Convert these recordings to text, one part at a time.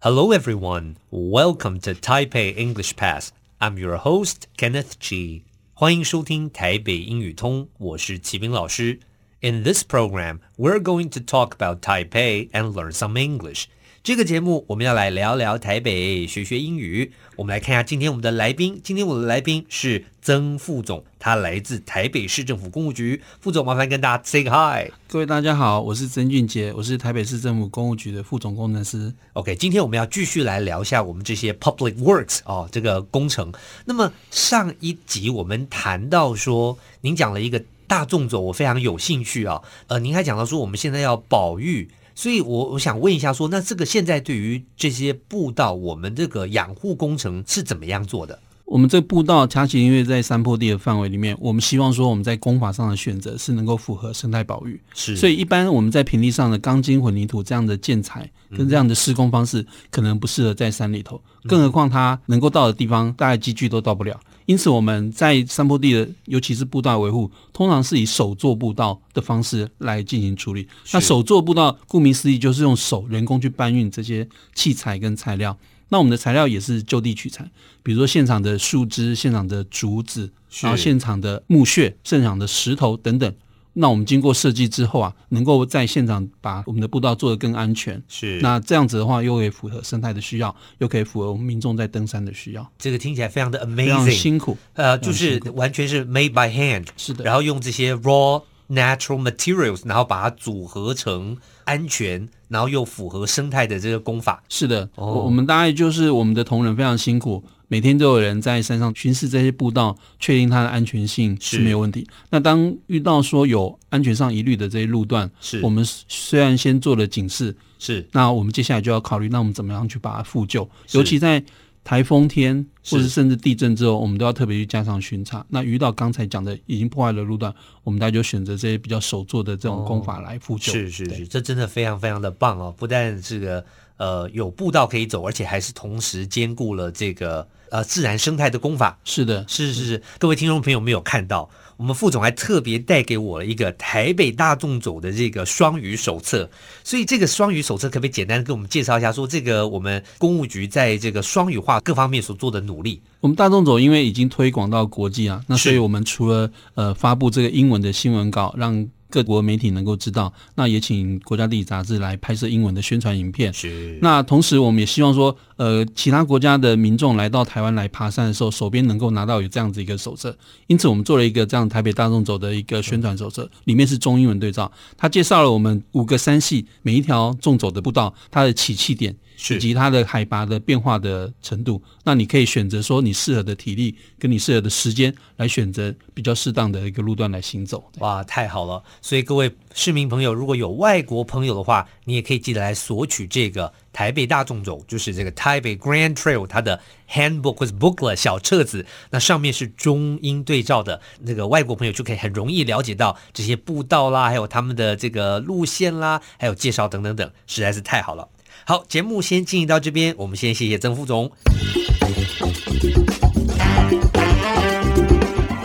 Hello, everyone. Welcome to Taipei English Pass. I'm your host, Kenneth Chi. 欢迎收听台北英语通，我是齐斌老师。In this program, we're going to talk about Taipei and learn some English. 这个节目我们要来聊聊台北，学学英语。我们来看一下今天我们的来宾。今天我的来宾是曾副总，他来自台北市政府公务局。副总，麻烦跟大家 say hi。各位大家好，我是曾俊杰，我是台北市政府公务局的副总工程师。OK，今天我们要继续来聊一下我们这些 public works 哦，这个工程。那么上一集我们谈到说，您讲了一个大纵走，我非常有兴趣啊。呃，您还讲到说，我们现在要保育。所以我，我我想问一下说，说那这个现在对于这些步道，我们这个养护工程是怎么样做的？我们这步道，恰其因为在山坡地的范围里面，我们希望说我们在工法上的选择是能够符合生态保育。是，所以一般我们在平地上的钢筋混凝土这样的建材跟这样的施工方式，可能不适合在山里头，更何况它能够到的地方，大概机具都到不了。因此，我们在山坡地的，尤其是步道维护，通常是以手做步道的方式来进行处理。那手做步道，顾名思义，就是用手人工去搬运这些器材跟材料。那我们的材料也是就地取材，比如说现场的树枝、现场的竹子，然后现场的木屑、现场的石头等等。那我们经过设计之后啊，能够在现场把我们的步道做得更安全。是。那这样子的话，又可以符合生态的需要，又可以符合我们民众在登山的需要。这个听起来非常的 amazing，非常辛苦。呃，就是完全是 made by hand。是的。然后用这些 raw natural materials，然后把它组合成安全。然后又符合生态的这个工法，是的，哦、我们大概就是我们的同仁非常辛苦，每天都有人在山上巡视这些步道，确定它的安全性是没有问题。那当遇到说有安全上疑虑的这些路段，是，我们虽然先做了警示，是，那我们接下来就要考虑，那我们怎么样去把它复旧，尤其在。台风天，或者甚至地震之后，我们都要特别去加强巡查。那遇到刚才讲的已经破坏的路段，我们大家就选择这些比较手做的这种工法来复旧。是是是，这真的非常非常的棒哦！不但这个呃有步道可以走，而且还是同时兼顾了这个呃自然生态的工法。是的，是是是，各位听众朋友没有看到。我们副总还特别带给我了一个台北大众走的这个双语手册，所以这个双语手册可不可以简单的跟我们介绍一下，说这个我们公务局在这个双语化各方面所做的努力？我们大众走因为已经推广到国际啊，那所以我们除了呃发布这个英文的新闻稿，让各国媒体能够知道，那也请国家地理杂志来拍摄英文的宣传影片。是。那同时，我们也希望说，呃，其他国家的民众来到台湾来爬山的时候，手边能够拿到有这样子一个手册。因此，我们做了一个这样台北大众走的一个宣传手册，里面是中英文对照。它介绍了我们五个山系每一条纵走的步道，它的起讫点。以及它的海拔的变化的程度，那你可以选择说你适合的体力跟你适合的时间来选择比较适当的一个路段来行走。哇，太好了！所以各位市民朋友，如果有外国朋友的话，你也可以记得来索取这个台北大众走，就是这个台北 Grand Trail 它的 Handbook 或者 Booklet 小册子，那上面是中英对照的，那个外国朋友就可以很容易了解到这些步道啦，还有他们的这个路线啦，还有介绍等等等，实在是太好了。好，节目先进行到这边，我们先谢谢曾副总。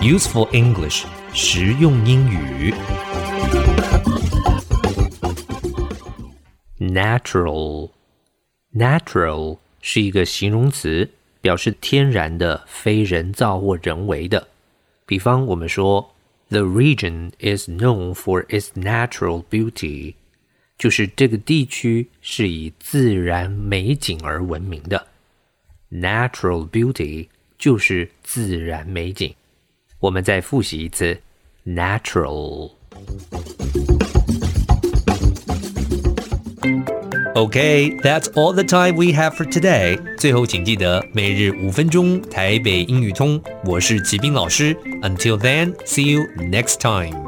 Useful English，实用英语。Natural，natural 是一个形容词，表示天然的、非人造或人为的。比方我们说，The region is known for its natural beauty。 就是这个地区是以自然美景而闻名的，natural beauty 就是自然美景。我们再复习一次，natural。OK，that's all the time we have for today。最后，请记得每日五分钟台北英语通。我是齐斌老师。Until then, see you next time.